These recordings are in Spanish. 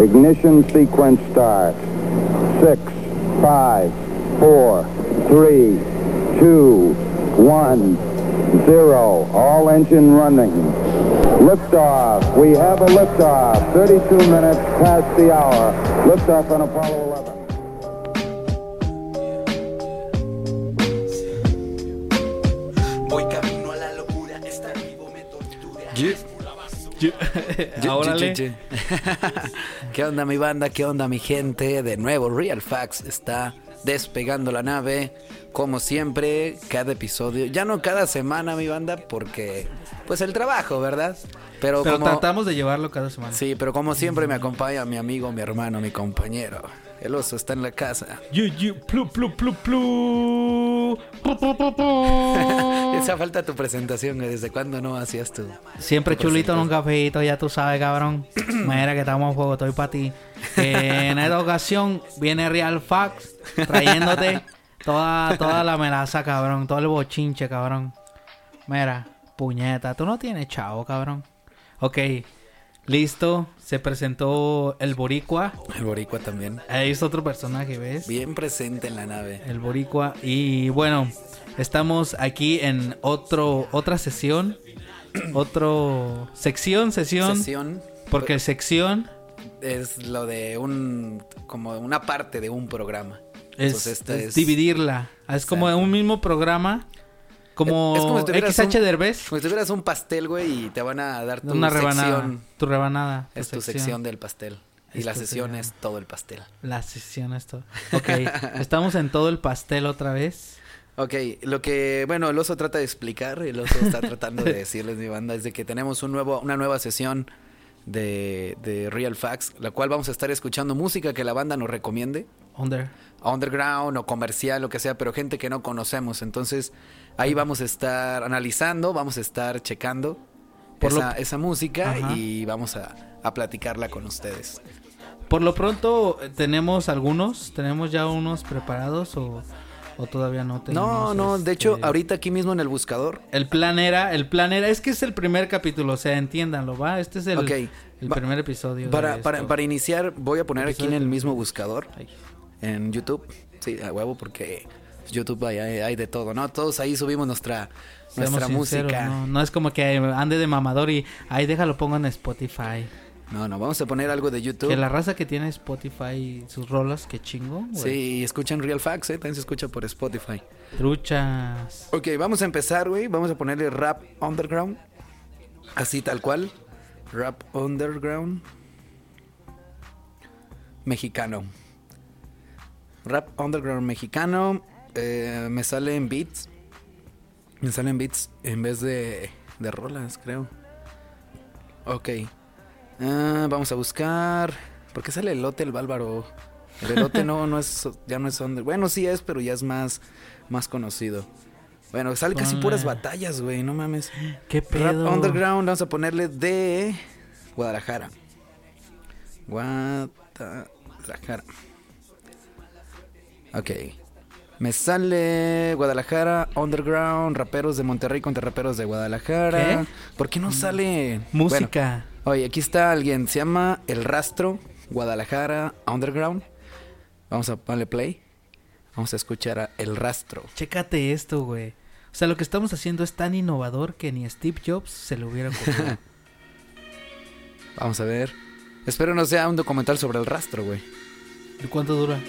Ignition sequence start. Six, five, four, three, two, one, zero. All engine running. Liftoff. We have a liftoff. 32 minutes past the hour. Liftoff on Apollo Ahora. ¿Qué onda mi banda? ¿Qué onda mi gente? De nuevo, Real Facts está despegando la nave. Como siempre, cada episodio. Ya no cada semana mi banda porque... Pues el trabajo, ¿verdad? Pero, Pero como... tratamos de llevarlo cada semana. Sí, pero como siempre me acompaña mi amigo, mi hermano, mi compañero. El oso está en la casa. Ye- ye- plu, plu, plu, plu. Pu, pu, pu, pu. Esa falta tu presentación, güey. ¿desde cuándo no hacías tú? Siempre chulito en un cafecito, ya tú sabes, cabrón. Mira que estamos en juego, estoy para ti. En esta ocasión viene Real Fax trayéndote toda, toda la melaza, cabrón. Todo el bochinche, cabrón. Mira, puñeta, tú no tienes chavo, cabrón. Ok, listo. Se presentó el Boricua. El boricua también. Ahí es otro personaje, ¿ves? Bien presente en la nave. El Boricua. Y bueno, estamos aquí en otro, otra sesión. Otro sección, sesión. Sesión. Porque sección es lo de un como una parte de un programa. es, Entonces, esta es es- dividirla. Es como un mismo programa. Como, Es como si tuvieras XH un- Derbez. Como si tuvieras un pastel, güey, y te van a dar tu Una rebanada. sección. Tu rebanada. Es tu sección del pastel. Y Es la sesión es todo el pastel. La sesión esto. Ok, estamos en todo el pastel otra vez. Ok, lo que, bueno, el oso trata de explicar, el oso está tratando de decirles mi banda, es de que tenemos un nuevo, una nueva sesión de, de Real Facts, la cual vamos a estar escuchando música que la banda nos recomiende. Under. underground o comercial, lo que sea, pero gente que no conocemos. Entonces, ahí vamos a estar analizando, vamos a estar checando Por lo- esa, música Ajá. y vamos a, a platicarla con ustedes. Por lo pronto, eh, tenemos algunos. ¿Tenemos ya unos preparados o, o todavía no No, tenemos? no, de hecho, este, ahorita aquí mismo en el buscador. El plan era, el plan era, es que es el primer capítulo, o sea, entiéndanlo, ¿va? Este es el, Ok, el va- primer episodio. Para, para, para iniciar, voy a poner aquí en el mismo buscador, Ay. en YouTube. Sí, a huevo, porque YouTube hay, hay, hay de todo, ¿no? Todos ahí subimos nuestra, Seamos nuestra sinceros, música. ¿no? No es como que ande de mamador y ahí déjalo pongo en Spotify. No, no, vamos a poner algo de YouTube. Que la raza que tiene Spotify, sus rolas, que chingo. güey. Sí, y escuchan Real Facts, ¿eh? También se escucha por Spotify. Truchas. Ok, vamos a empezar, güey. Vamos a ponerle rap underground. Así tal cual. Rap underground. Mexicano. Rap underground mexicano. Eh, me sale en beats. Me salen beats en vez de, de rolas, creo. Ok. Ah, vamos a buscar. ¿Por qué sale elote el bárbaro? El elote no, no es, ya no es under. Bueno, sí es, pero ya es más, más conocido. Bueno, sale casi puras batallas, güey, no mames. ¿Qué Rap pedo? underground, vamos a ponerle de Guadalajara. Guadalajara. Ok. Me sale Guadalajara, Underground, raperos de Monterrey contra raperos de Guadalajara. ¿Qué? ¿Por qué no sale Música. Bueno, oye, aquí está alguien, se llama El Rastro, Guadalajara, Underground. Vamos a ponerle play. Vamos a escuchar a El Rastro. Chécate esto, güey. O sea, lo que estamos haciendo es tan innovador que ni Steve Jobs se lo hubiera ocurrido. Vamos a ver. Espero no sea un documental sobre el rastro, güey. ¿Y cuánto dura?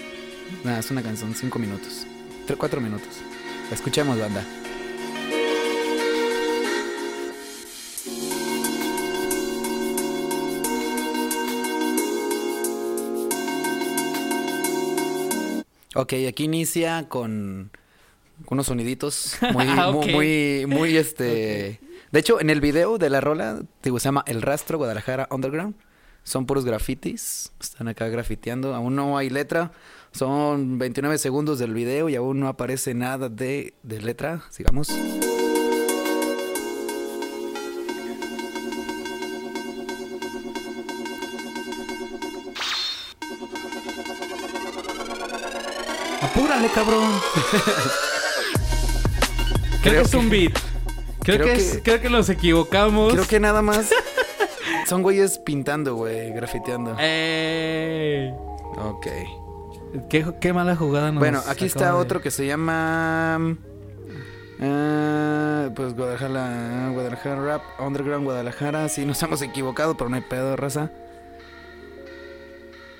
Nada, es una canción, cinco minutos. Tres, cuatro minutos. La escuchemos, banda. Ok, aquí inicia con, unos soniditos muy, Ah, muy, muy, este... De hecho, en el video de la rola, digo, se llama El Rastro Guadalajara Underground. Son puros grafitis. Están acá grafiteando. Aún no hay letra. Son 29 segundos del video y aún no aparece nada de, de letra. Sigamos. Apúrale, cabrón. Creo, Creo que es un beat. Creo, creo que, es- que- creo que nos equivocamos. Creo que nada más. Son güeyes pintando, güey, grafiteando. ¡Ey! Ok. ¿Qué, qué mala jugada nos Bueno, aquí está de- otro que se llama. eh, pues Guadalajara, Guadalajara Rap, Underground Guadalajara. Sí, nos hemos equivocado, pero no hay pedo, raza.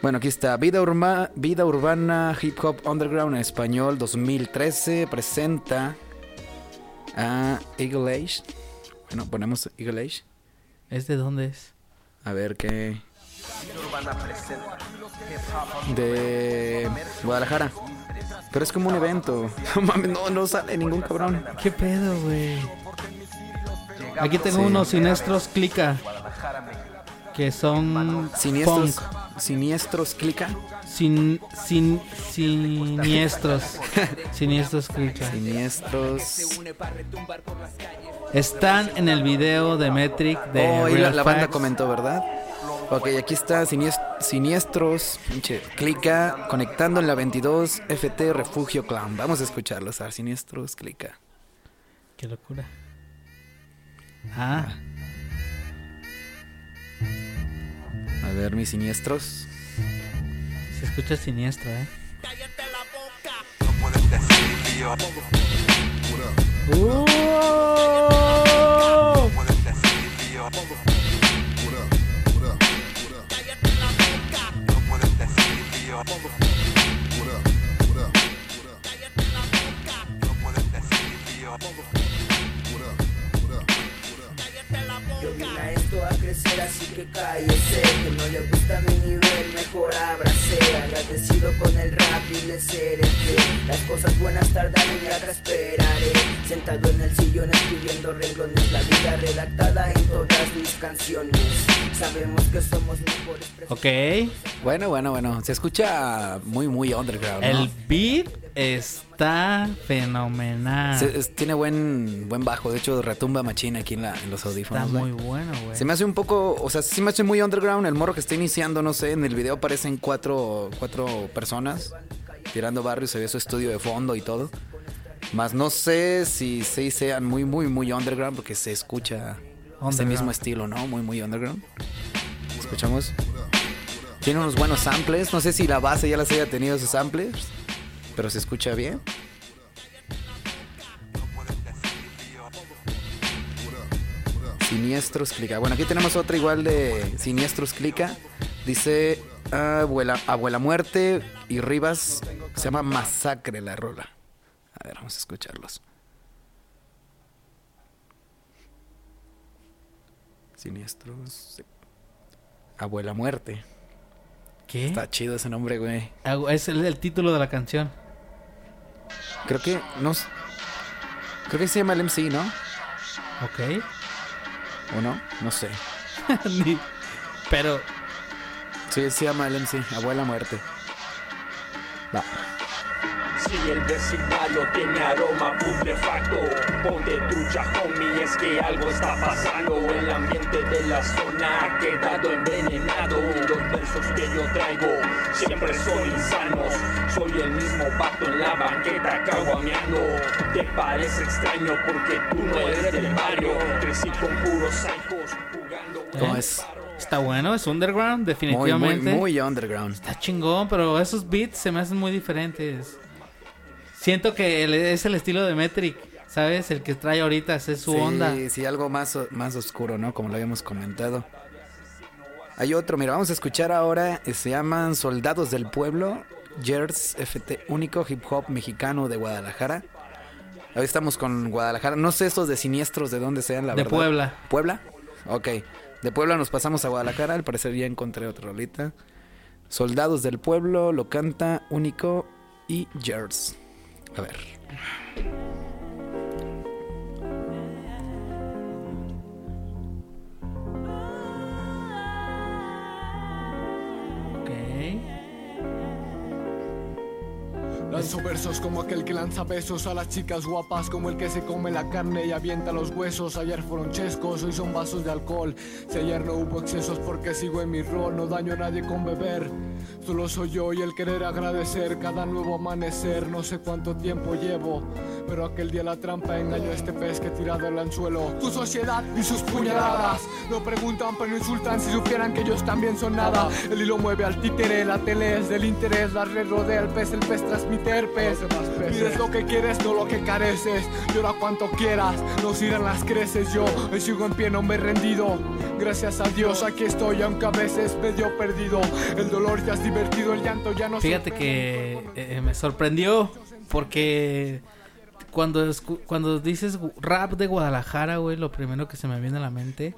Bueno, aquí está. Vida, Urma- Vida Urbana Hip Hop Underground en español 2013 presenta a Eagle Age. Bueno, ponemos Eagle Age. ¿Es de dónde es? A ver qué. De Guadalajara. Pero es como un evento. No mames, no, no sale ningún cabrón. ¿Qué pedo, güey? Aquí tengo Sí. unos siniestros clica. Que son Siniestros. punk. Siniestros, clica. Sin, sin, siniestros. siniestros clica. Siniestros. Están en el video de Metric de Oh, y la, Real la banda comentó, ¿verdad? Ok, aquí está Sinies- Siniestros. Pinche, clica. Conectando en la 22 FT Refugio Clown. Vamos a escucharlos. A ver, Siniestros, clica. Qué locura. Ah, A ver, mis siniestros. se escucha siniestro, ¿eh? ¡Uh! Bueno, bueno, bueno. Se escucha muy, muy underground. ¿no? El beat está fenomenal. Se- es- tiene buen buen bajo, de hecho retumba machina aquí en, la, en los Está audífonos. güey. muy bueno, güey. Se me hace un poco, o sea, sí me hace muy underground el morro que está iniciando, no sé, en el video aparecen cuatro, cuatro personas tirando barrio, se ve su estudio de fondo y todo. Más no sé si sí sean muy, muy, muy underground porque se escucha ese mismo estilo, ¿no? Muy, muy underground. Escuchamos. Tiene unos buenos samples, no sé si la base ya las haya tenido esos samples, pero se escucha bien. Siniestros Clica. Bueno, aquí tenemos otra igual de Siniestros Clica. Dice Abuela, Abuela Muerte y Rivas. Se llama Masacre la rola. A ver, vamos a escucharlos. Siniestros. Abuela Muerte. ¿Qué? Está chido ese nombre, güey. Ah, Es el, el título de la canción. Creo que no. Creo que se llama el MC, ¿no? Ok. ¿O no? No sé. Ni- Pero Sí, se llama el MC, Abuela Muerte. Va. Si el vecindario tiene aroma putrefacto, ponte trucha, homie, es que algo está pasando. El ambiente de la zona ha quedado envenenado. Los versos que yo traigo siempre son insanos. Soy el mismo vato en la banqueta caguameando. Te parece extraño porque tú no eres del barrio. Crecí con puros psychos jugando. ¿Cómo ¿Eh? es? está bueno, es underground, Muy, definitivamente. muy, muy underground. Está chingón, pero esos beats se me hacen muy diferentes. Siento que es el estilo de Metric, ¿sabes? El que trae ahorita, esa es su sí, onda. Sí, algo más, más oscuro, ¿no? Como lo habíamos comentado. Hay otro, mira, vamos a escuchar ahora. eh, Se llaman Soldados del Pueblo. Jers FT, único hip hop mexicano de Guadalajara. Hoy estamos con Guadalajara. No sé estos de siniestros de dónde sean, la De verdad. Puebla. ¿Puebla? Ok. De Puebla nos pasamos a Guadalajara. Al parecer ya encontré otra rolita. Soldados del Pueblo, lo canta Único y Jers. A ver. Lanzo versos como aquel que lanza besos a las chicas guapas, como el que se come la carne y avienta los huesos. Ayer fueron chescos, hoy son vasos de alcohol. Si ayer no hubo excesos porque sigo en mi rol, no daño a nadie con beber. Solo soy yo y el querer agradecer cada nuevo amanecer. No sé cuánto tiempo llevo, pero aquel día la trampa engañó a este pez que he tirado el anzuelo. Tu sociedad y sus puñaladas no preguntan pero insultan si supieran que ellos también son nada. El hilo mueve al títere, la tele es del interés, la red rodea el pez, el pez transmite herpes. Pides lo que quieres, no lo que careces. Llora cuanto quieras, nos irán las creces. Yo hoy sigo en pie, no me he rendido. Gracias a Dios aquí estoy, aunque a veces medio perdido. El dolor ya es divertido, el llanto ya no Fíjate que eh, me sorprendió porque cuando, cuando dices rap de Guadalajara, güey, lo primero que se me viene a la mente,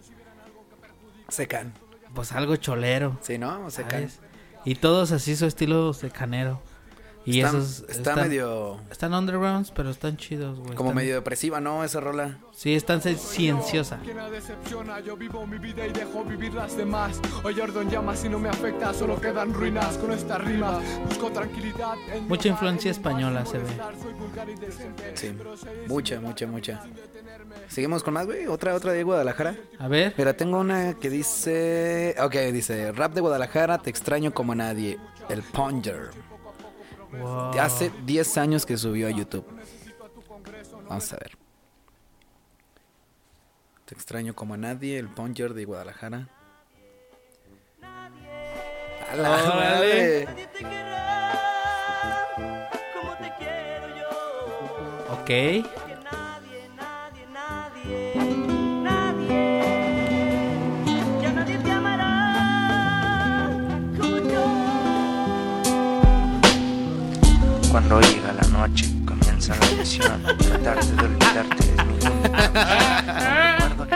Secan. pues algo cholero. Sí, ¿no? Secan. Y todos así su estilo secanero. Y está, esos está están, medio. están undergrounds, pero están chidos, güey. Como Están- medio depresiva, ¿no? Esa rola. Sí, están ci- cienciosa. Quien la decepciona, yo vivo mi vida y dejo vivir las demás. Hoy Ordon llama si no me afecta, solo quedan ruinas con estas rimas. Busco tranquilidad. Mucha influencia española se ve. Sí. Pero Mucha, mucha, mucha. Seguimos con más, güey. Otra, otra de Guadalajara. A ver, Mira, tengo una que dice. Ok, dice: Rap de Guadalajara, te extraño como a nadie. El Ponger. Wow. Hace 10 años que subió a YouTube. Vamos a ver. Te extraño como a nadie. El Ponger de Guadalajara. ¡A la madre! Nadie te querrá como te quiero yo. ok. Cuando llega la noche, comienza la misión. Tratarte de olvidarte es mi Recuerdo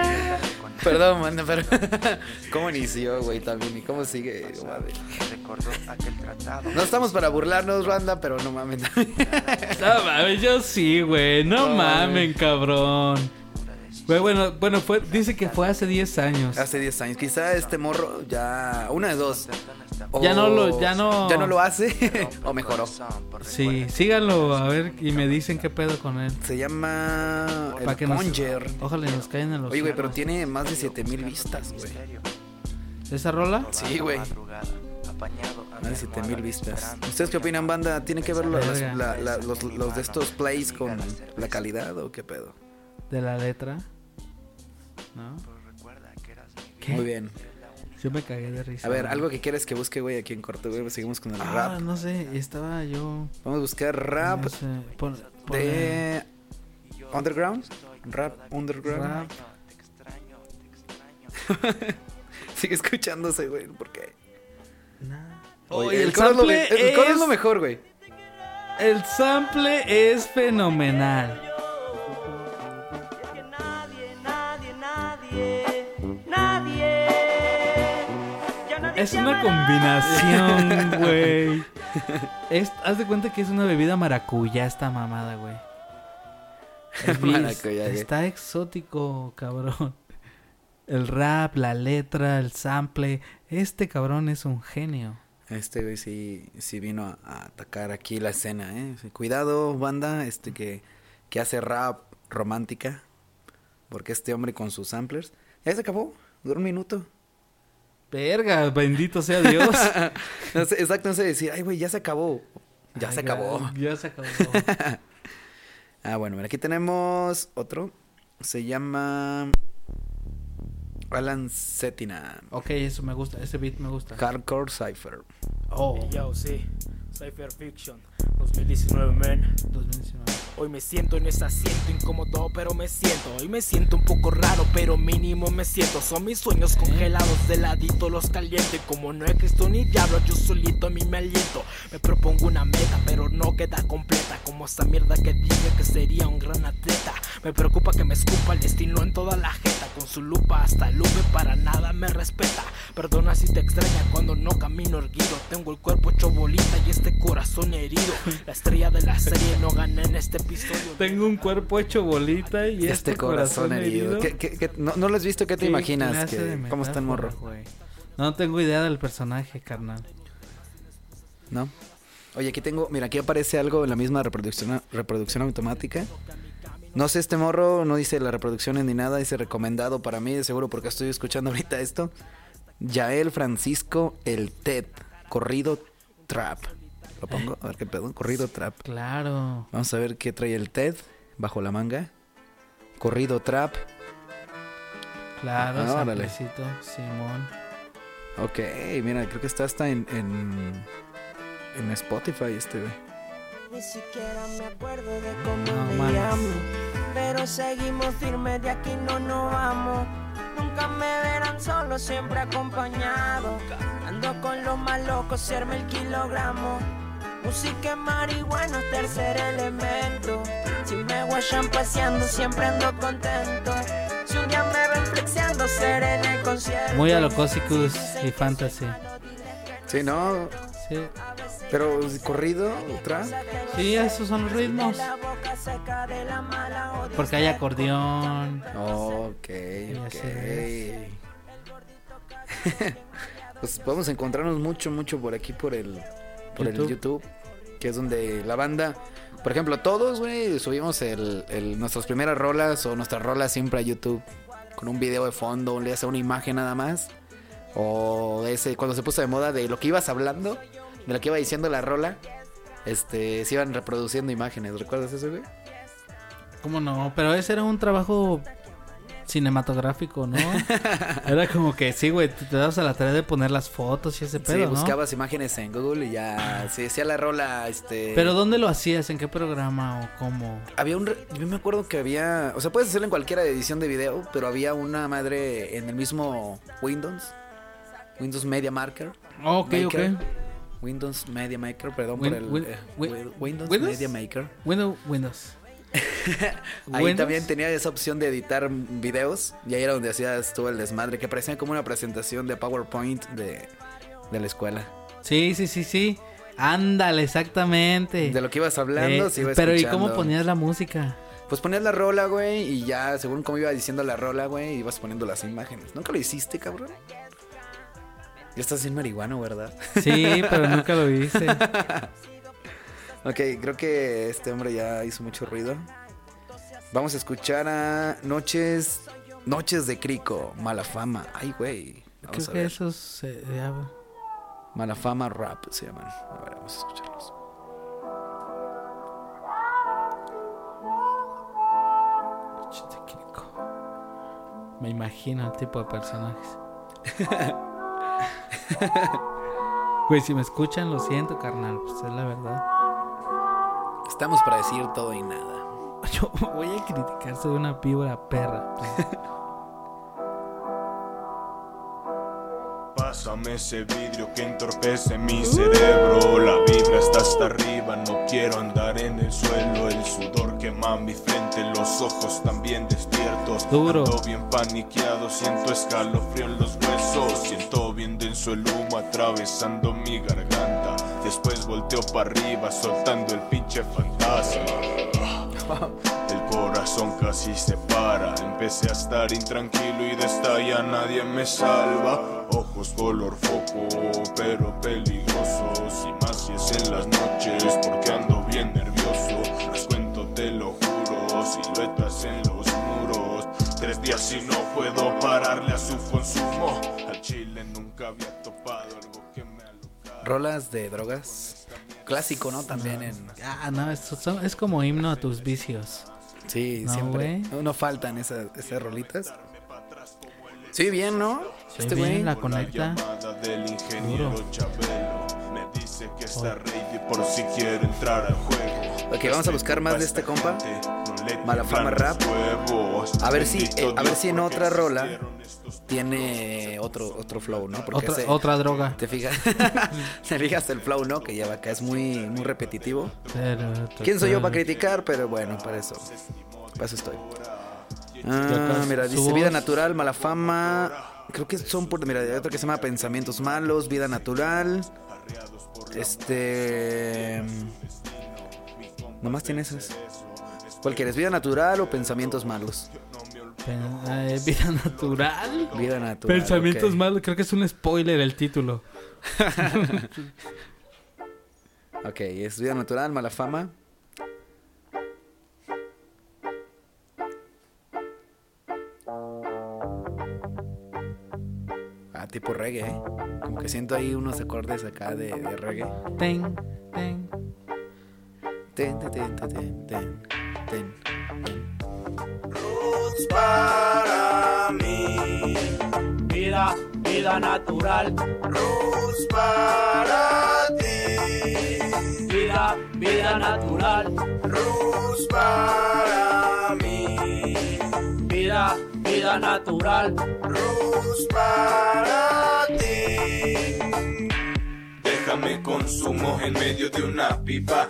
Perdón, manda, pero. ¿Cómo inició, güey? También. ¿Y cómo sigue? Madre. Recordó aquel tratado. No estamos para burlarnos, banda, pero no mames. No mames, yo sí, güey. No No, mamen, cabrón. Güey, bueno, bueno, fue, dice que fue hace 10 años. Hace 10 años. Quizá este morro ya. Una de dos. Ya no lo- ya no- Ya no lo hace. o mejoró. Sí, síganlo a ver y me dicen qué pedo con él. Se llama. El que nos, Ponger. ojalá nos caigan en los Oye, güey, pero tiene más de 7000 vistas, güey. ¿Esa rola? Sí, güey. Más de 7000 vistas. ¿Ustedes qué opinan, banda? ¿Tiene que ver los, Verga. la- la- los, los de estos plays con la calidad o qué pedo? De la letra. ¿No? ¿Qué? Muy bien. Yo me cagué de risa. A ver, algo que quieres que busque, güey, aquí en corto, güey. Seguimos con el Ah, rap. no sé, estaba yo. Vamos a buscar rap no sé, pon- pon- de underground. Rap underground. rap. Sigue escuchándose, güey. ¿Por qué? Nah. Oye, Oye, el coro es lo el coro es- lo mejor, güey. El sample es fenomenal. Es una combinación, güey. Haz de cuenta que es una bebida maracuyá esta mamada, güey. Es. Está exótico, cabrón. El rap, la letra, el sample. Este cabrón es un genio. Este güey sí, sí vino a, a atacar aquí la escena, ¿eh? Cuidado, banda, este que, que hace rap romántica. Porque este hombre con sus samplers. Ya se acabó, duró un minuto. Verga, bendito sea Dios. No sé, exacto, no sé decir, ay, güey, ya se acabó. Ya Ay, se acabó. Ya se acabó. Ah, bueno, mira, aquí tenemos otro. Se llama Alan Cetina. ok, eso me gusta. Ese beat me gusta. Hardcore Cypher. Oh, Yo, sí, Cypher Fiction, 2019, man. 2019. Hoy me siento en ese asiento incómodo, pero me siento. Hoy me siento un poco raro, pero mínimo me siento. Son mis sueños congelados, de ladito los caliento. Y como no existo ni diablo, yo solito a mí me aliento. Me propongo una meta, pero no queda completa. Como esa mierda que dije que sería un gran atleta. Me preocupa que me escupa el destino en toda la jeta. Con su lupa hasta el V para nada me respeta. Perdona si te extraña cuando no camino erguido. Tengo el cuerpo hecho bolita y este corazón herido. La estrella de la serie no gané en este Tengo un cuerpo hecho bolita y Este, corazón, herido. ¿Qué- qué- qué- no, no lo has visto? ¿Qué te ¿Qué imaginas? que- ¿Cómo está el morro? No tengo idea del personaje, carnal. ¿No? Oye, aquí tengo, mira, aquí aparece algo en la misma reproducción, reproducción automática. No sé, este morro no dice las reproducciones ni nada, dice recomendado para mí, de seguro porque estoy escuchando ahorita esto. Yael Francisco El Ted, corrido trap. Lo pongo, a ver qué pedo, corrido trap. Claro. Vamos a ver qué trae el Ted bajo la manga. Corrido trap. Claro, Ah, Simón. Ok, mira, creo que está hasta en, en, en Spotify este, güey. Ni siquiera me acuerdo de cómo No, me mames. llamo. Pero seguimos firmes, de aquí no nos vamos. Nunca me verán solo, siempre acompañado. Ando con los más locos, serme el kilogramo. Música marihuana, tercer elemento. Si me guayan paseando, siempre ando contento. Si un día me ven flexiando, seré en el concierto. Muy a lo Cosicus y Fantasy. Sí, ¿no? Sí. Pero corrido, trap. Sí, esos son los ritmos. Porque hay acordeón. Ok, ok. pues podemos encontrarnos mucho, mucho por aquí, por el, por YouTube. el YouTube, que es donde la banda, por ejemplo, todos, güey, subimos el, el- nuestras primeras rolas o nuestras rolas siempre a YouTube, con un video de fondo, le hace una imagen nada más, o ese, cuando se puso de moda de lo que ibas hablando, de lo que iba diciendo la rola, este, se iban reproduciendo imágenes, ¿recuerdas eso, güey? ¿Cómo no? Pero ese era un trabajo cinematográfico, ¿no? Era como que sí, güey, te, das a la tarea de poner las fotos y ese pedo, sí, ¿no? buscabas imágenes en Google y ya se decía la rola, este... Pero ¿dónde lo hacías? ¿En qué programa o cómo? Había un... re- Yo me acuerdo que había... O sea, puedes hacerlo en cualquier edición de video, pero había una madre en el mismo Windows. Windows Media Maker. Ok, Maker. ok. Windows Media Maker, perdón Win- por el... win- eh, win- Wi- Windows, Windows? Media Maker. Windows. Windows. Ahí también tenía esa opción de editar videos. Y ahí era donde hacías todo el desmadre, que parecía como una presentación de PowerPoint de, de la escuela. Sí, sí, sí, sí. Ándale, exactamente. De lo que ibas hablando, Eh, iba pero ¿y cómo ponías la música? Pues ponías la rola, güey, y ya, según cómo iba diciendo la rola, güey, ibas poniendo las imágenes. ¿Nunca lo hiciste, cabrón? Ya estás sin marihuano, ¿verdad? Sí, pero nunca lo hice. ok, creo que este hombre ya hizo mucho ruido. Vamos a escuchar a Noches... Noches de Crico, Mala Fama. Ay, güey. Creo a que esos... eh, ya- Mala Fama Rap se llaman. A ver, vamos a escucharlos. Me imagino el tipo de personajes. Güey, si me escuchan, lo siento, carnal. Pues es la verdad. Estamos para decir todo y nada. Yo voy a criticar, soy una víbora perra. Pásame ese vidrio que entorpece mi cerebro. La vibra está hasta arriba, no quiero andar en el suelo. El sudor quema mi frente, los ojos también despiertos. Duro. Ando bien paniqueado, siento escalofrío en los huesos. Siento bien denso el humo atravesando mi garganta. Después volteo para arriba, soltando el pinche fantasma. El corazón casi se para. Empecé a estar intranquilo y de esta ya nadie me salva. Ojos color foco, pero peligrosos. Y más si es en las noches, porque ando bien nervioso. Les cuento, te lo juro, siluetas en los muros. Tres días y no Rolas de drogas. Clásico, ¿no? También en... Ah, no, es, son- es como himno a tus vicios. Sí, No, siempre. güey. No faltan esas, esas rolitas. Sí, bien, ¿no? Sí, este bien, güey. la Con la conecta. llamada del ingeniero Duro. Chabelo. Me dice que está ready por si quiere entrar al juego. Ok, vamos a buscar más de este compa. Mala Fama Malafama Rap. A ver si, eh, a ver si en otra rola tiene otro, otro flow, ¿no? Porque Otra, ese- otra droga. Te fijas, te fijas el flow, ¿no? Que lleva acá es muy, muy repetitivo. ¿Quién soy yo para criticar? Pero bueno, para eso, para eso estoy. Ah, mira, dice vida natural, mala fama. Creo que son por, mira, hay otro que se llama pensamientos malos, vida natural. Este, nomás tiene esas. ¿Cuál quieres? ¿Vida natural o pensamientos malos? Eh, vida natural. Vida natural. Pensamientos malos. Creo que es un spoiler el título. Ok, es vida natural, mala fama. Ah, tipo reggae, ¿eh? Como que siento ahí unos acordes acá de, de reggae. Ten, ten. Ten, ten, ten, ten, ten. Roots para mí. Vida, vida natural. Roots para ti. Vida, vida natural. Roots para mí. Vida, vida natural. Roots para ti. Déjame consumo en medio de una pipa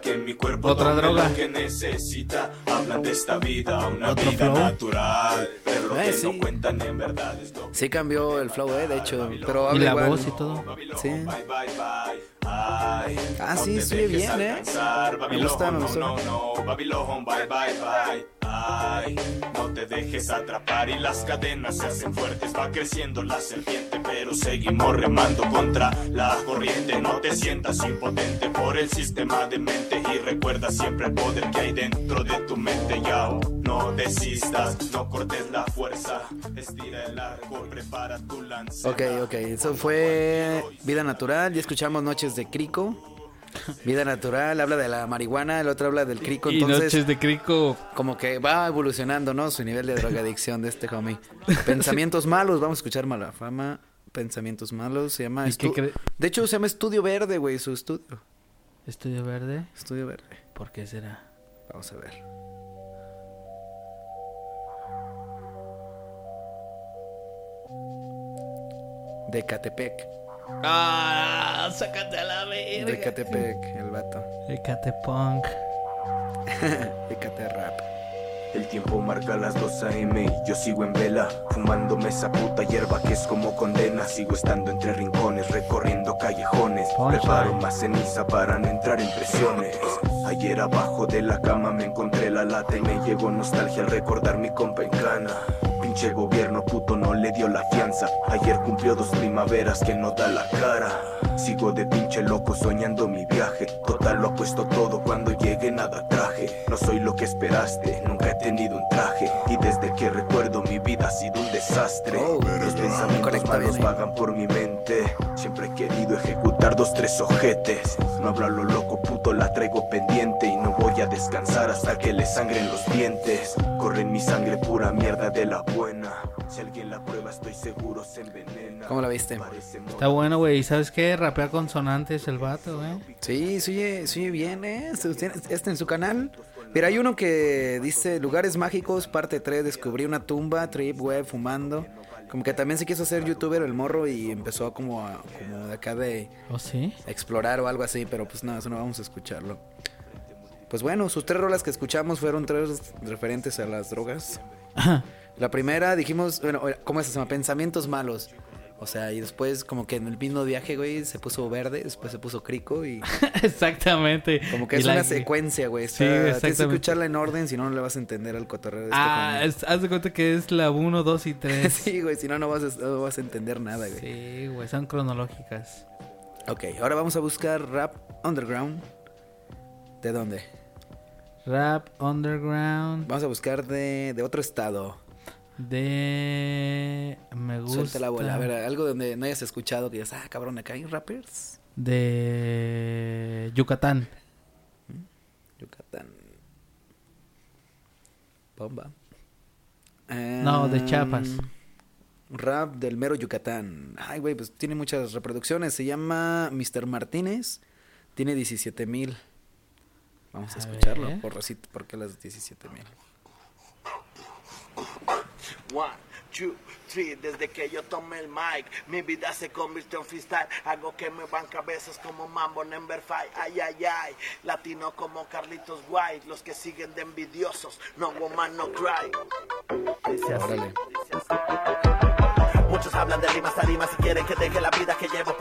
para que mi cuerpo Otra droga. lo que necesita. Hablan de esta vida, una Otro vida flow. natural. Pero lo Eh, que sí. no cuentan en verdad es lo Sí cambió el flow, eh, de hecho. Pero Y la igual. voz y todo. Sí. Bye, bye, bye. Ay, Ah, no sí, dejes bien, ¿eh? alcanzar, Me Babilón, gusta, me no, gustó. No, no, Babilón, bye, bye, bye. Ay, no te dejes atrapar y las cadenas se hacen fuertes. Va creciendo la serpiente, pero seguimos remando contra la corriente. No te sientas impotente por el sistema de mente y recuerda siempre el poder que hay dentro de tu mente. Ya, no desistas, no cortes la fuerza. Estira el arco, prepara tu lanza. Ok, ok. Eso fue Vida Natural. Ya escuchamos Noches de Crico. Vida Natural habla de la marihuana, el otro habla del crico. Y Entonces, noches de crico. como que va evolucionando, ¿no? Su nivel de drogadicción de este homie. Pensamientos malos, vamos a escuchar mala fama. Pensamientos malos, se llama... ¿Y qué estu- cre- de hecho, se llama Estudio Verde, güey, su estudio. Estudio verde. Estudio Verde. ¿Por qué será? Vamos a ver. De Catepec. Ah, sácate a la De Catepec, el vato. Ecate punk. De Cate Rap. El tiempo marca las 2 a.m. y yo sigo en vela, fumándome esa puta hierba que es como condena. Sigo estando entre rincones, recorriendo callejones. Preparo más ceniza para no entrar en presiones. Ayer abajo de la cama me encontré la lata y me llegó nostalgia al recordar mi compa en cana. Pinche gobierno puto no le dio la fianza. Ayer cumplió dos primaveras que no da la cara. Sigo de pinche loco soñando mi viaje. Total lo apuesto todo cuando llegue nada traje. No soy lo que esperaste, nunca he tenido un traje. Y desde que recuerdo mi vida ha sido un desastre. Oh, Los pensamientos malos vagan por mi mente. Siempre he querido ejecutar dos, tres ojetes. No hablo a lo loco, puto, la traigo pendiente. Y no voy a descansar hasta que le sangren los dientes. Corre en mi sangre pura mierda de la buena. Si alguien la prueba, estoy seguro se envenena. ¿Cómo la viste? Está bueno, güey. ¿Y sabes qué? Rapea consonantes el vato, güey. Sí, sí, oye, sí, oye bien, ¿eh? Este, este en su canal. Mira, hay uno que dice Lugares Mágicos, parte 3, descubrí una tumba, trip, web, fumando. Como que también se quiso hacer youtuber el morro y empezó como, a, como de acá de ¿Oh, sí? explorar o algo así, pero pues no, eso no vamos a escucharlo. Pues bueno, sus tres rolas que escuchamos fueron tres referentes a las drogas. La primera dijimos, bueno, ¿cómo es? Se llama Pensamientos malos. O sea, y después como que en el mismo viaje, güey, se puso verde, después se puso crico y Exactamente. como que Y es la- una secuencia, güey. Sí, Está- Tienes que exactamente. escucharla en orden, si no, no le vas a entender al cotorreo de este Ah, es- haz de cuenta que es la 1, 2 y 3. Sí, güey, si no, no vas, a, no vas a entender nada, güey. Sí, güey, son cronológicas. Ok, ahora vamos a buscar rap underground. ¿De dónde? Rap Underground Vamos a buscar de, de otro estado. De... Me gusta... Suelta la bola. A ver, algo donde no hayas escuchado que digas, ah, cabrón, acá hay rappers. De Yucatán. Yucatán. Bomba. No, de Chiapas. Em, Rap del mero Yucatán. Ay, güey, pues tiene muchas reproducciones. Se llama Mr. Martínez. Tiene 17 mil. Vamos a, A escucharlo. ¿Por qué las 17 mil? One, two, three, desde que yo tomé el mic, mi vida se convirtió en freestyle. Hago que me van cabezas como Mambo Number Five. Ay, ay, ay. Latino como Carlitos White. Los que siguen de envidiosos. No woman, no cry. Dice así, Órale. dice así. Muchos hablan de rimas a rimas y quieren que deje la vida que llevo,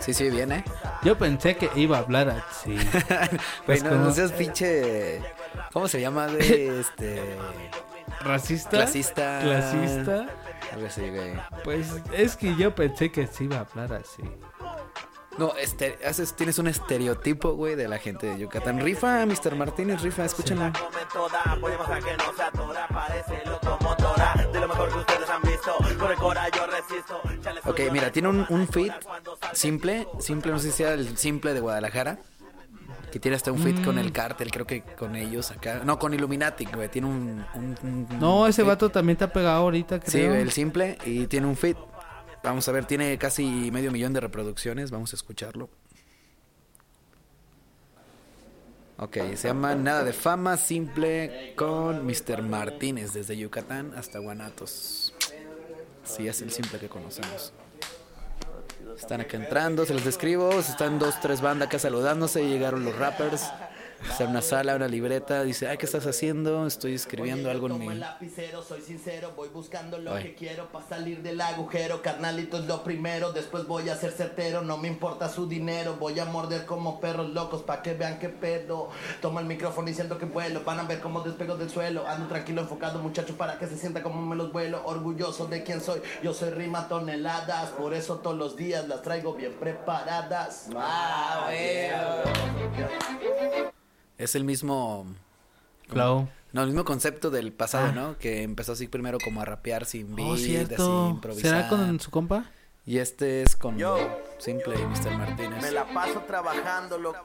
Sí, sí, bien, ¿eh? Yo pensé que iba a hablar así. Pues no, como- no seas pinche... ¿Cómo se llama, güey? Este... ¿Racista? Clasista. ¿Clasista? Algo así, güey. Pues es que yo pensé que sí iba a hablar así. No, este, haces, tienes un estereotipo, güey, de la gente de Yucatán. Rifa, Mr. Martínez, rifa, escúchenla. Come De lo mejor que ustedes han visto, con el cora yo resisto. Ok, mira, tiene un, un fit simple, simple, no sé si sea el simple de Guadalajara. Que tiene hasta un fit con Mm. el cártel, creo que con ellos acá. No, con Illuminati, güey, tiene un... un- un- No, ese fit. vato también te ha pegado ahorita, creo. Sí, el simple y tiene un fit. Vamos a ver, tiene casi medio millón de reproducciones, vamos a escucharlo. Ok, se llama Nada de Fama Simple con Mr. Martínez desde Yucatán hasta Guanatos. Sí, es el simple que conocemos. Están acá entrando, se los describo. Están dos, tres bandas acá saludándose. Llegaron los rappers. Está en una sala, una libreta. Dice, ay, ¿qué estás haciendo? Estoy escribiendo algo en Tomo el mi... lapicero, soy sincero, voy buscando lo Ay. que quiero para salir del agujero. Carnalito es lo primero, después voy a ser certero. No me importa su dinero, voy a morder como perros locos para que vean qué pedo. Tomo el micrófono y siento que vuelo, van a ver cómo despego del suelo. Ando tranquilo, enfocado, muchacho, para que se sienta como me los vuelo. Orgulloso de quién soy, yo soy rima toneladas. Por eso todos los días las traigo bien preparadas. Ah, Es el mismo... Flow. No, el mismo concepto del pasado, ¿no? Que empezó así primero como a rapear sin beat, Oh, así improvisar. ¿Será con su compa? Y este es con Yo. Simple y Mr. Martínez. Me la paso trabajando, loco.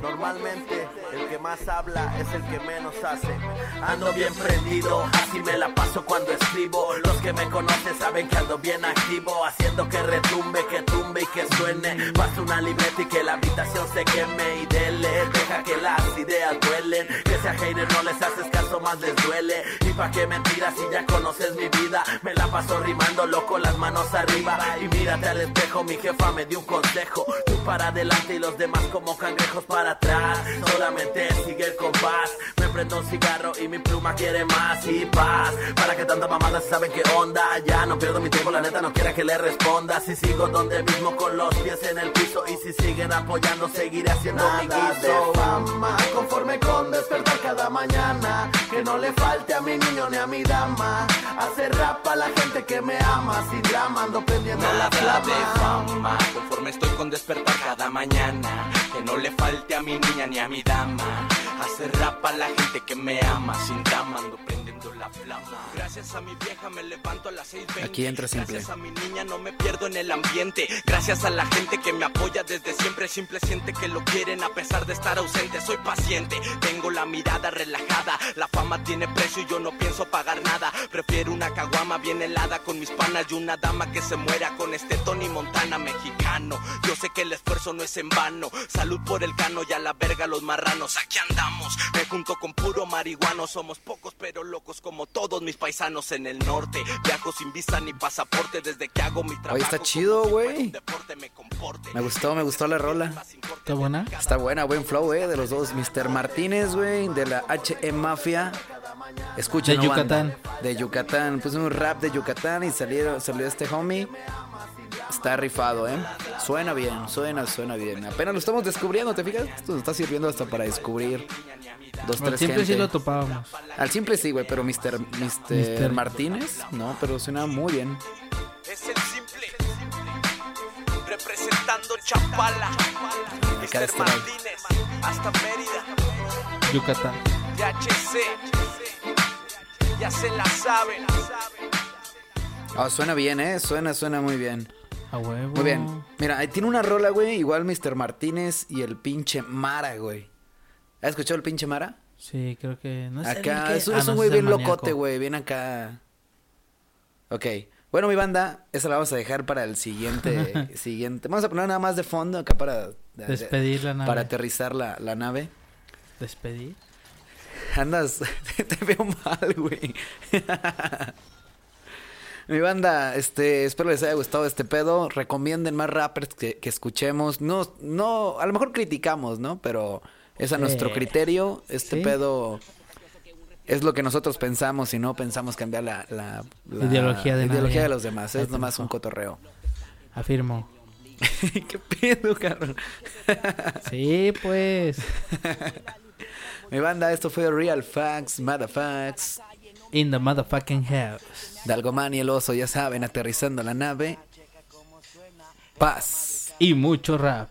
Normalmente el que más habla es el que menos hace. Ando bien prendido, así me la paso cuando escribo. Los que me conocen saben que ando bien activo, haciendo que retumbe, que tumbe y que suene. Paso una libreta y que la habitación se queme y dele. Deja que las ideas duelen, que sea hater no les haces caso, más les duele. Y pa' qué mentiras si ya conoces mi vida. Me la paso rimando, loco, las manos arriba. Y mírate al espejo, mi jefa me dio un consejo. Tú para adelante y los demás como cangrejos para atrás. Solamente sigue el compás. Me prendo un cigarro y mi pluma quiere más y paz. Para que tanta mamada se saben qué onda. Ya no pierdo mi tiempo, la neta no quiera que le responda. Si sigo donde mismo con los pies en el piso. Y si siguen apoyando, seguiré haciendo mi guiso. fama, conforme con despertar cada mañana. Que no le falte a mi niño ni a mi dama. Hacer rap a la gente que me ama. Sin drama, ando prendiendo la Nada de flama. fama, conforme estoy con despertar cada mañana. Que no le falte a mi niña ni a mi dama. Hacer rap a la gente que me ama. Sin ando la flama. Gracias a mi vieja me levanto a las 6.20. Aquí entra Simple. Gracias a mi niña no me pierdo en el ambiente. Gracias a la gente que me apoya desde siempre. Simple siente que lo quieren a pesar de estar ausente. Soy paciente, tengo la mirada relajada. La fama tiene precio y yo no pienso pagar nada. Prefiero una caguama bien helada con mis panas y una dama que se muera con este Tony Montana mexicano. Yo sé que el esfuerzo no es en vano. Salud por el cano y a la verga los marranos. Aquí andamos, me junto con puro marihuano. Somos pocos pero locos como todos mis paisanos en el norte. Viajo sin visa ni pasaporte desde que hago mi trabajo. Oye, está chido, como güey. me gustó, me gustó la rola. ¿Está buena? Está buena, buen flow, eh, de los dos. Mr. Martínez, güey, de la HE Mafia. Escuchen, De Yucatán. De Yucatán. Puse un rap de Yucatán y salieron, salió este homie. Está rifado, ¿eh? Suena bien, suena, suena bien. Apenas lo estamos descubriendo, ¿te fijas? Esto nos está sirviendo hasta para descubrir dos, Al tres simple sí lo topábamos. Al simple sí, güey, pero Mr. Mr. Mister. Martínez, no, pero suena muy bien. Es el simple. Representando Chapala. Acá Mr. Martínez. Hasta Mérida. Yucatán. Ya se la saben. Ah, suena bien, ¿eh? Suena, suena muy bien. A huevo. Muy bien. Mira, ahí tiene una rola, güey, igual Mr. Martínez y el pinche Mara, güey. ¿Has escuchado el pinche Mara? Sí, creo que. No sé Acá, que- es, Ah, es no, un güey bien locote, güey, bien acá. Ok. Bueno, mi banda, esa la vamos a dejar para el siguiente. siguiente. Vamos a poner nada más de fondo acá para. de- Despedir la nave. Para aterrizar la, la nave. Despedir. Andas, te veo mal, güey. Mi banda, este, espero les haya gustado este pedo. Recomienden más rappers que, que escuchemos. No, no, a lo mejor criticamos, ¿no? Pero es a nuestro Eh, criterio. Este sí. pedo es lo que nosotros pensamos y no pensamos cambiar la, la- la Ideología de ideología nadie. de los demás. Es nomás un cotorreo. Afirmo. ¿Qué pedo, cabrón? Sí, pues. Mi banda, esto fue Real Facts, Motherfacts. In the motherfucking house. Dalgomán y el oso, ya saben, aterrizando la nave. Paz. Y mucho rap.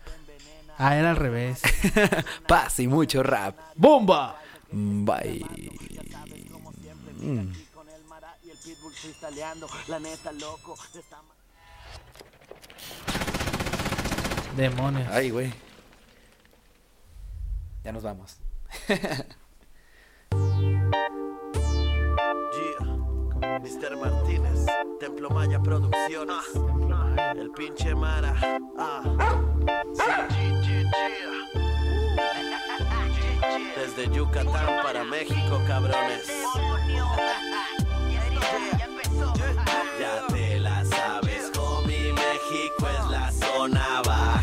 Ah, era al revés. Paz y mucho rap. ¡Bomba! Bye. Mm. Demonios. Ay, güey. Ya nos vamos. Peña Producciones. El pinche Mara. Ah. Desde Yucatán para México, cabrones. Ya te la sabes, mi México es la zona baja.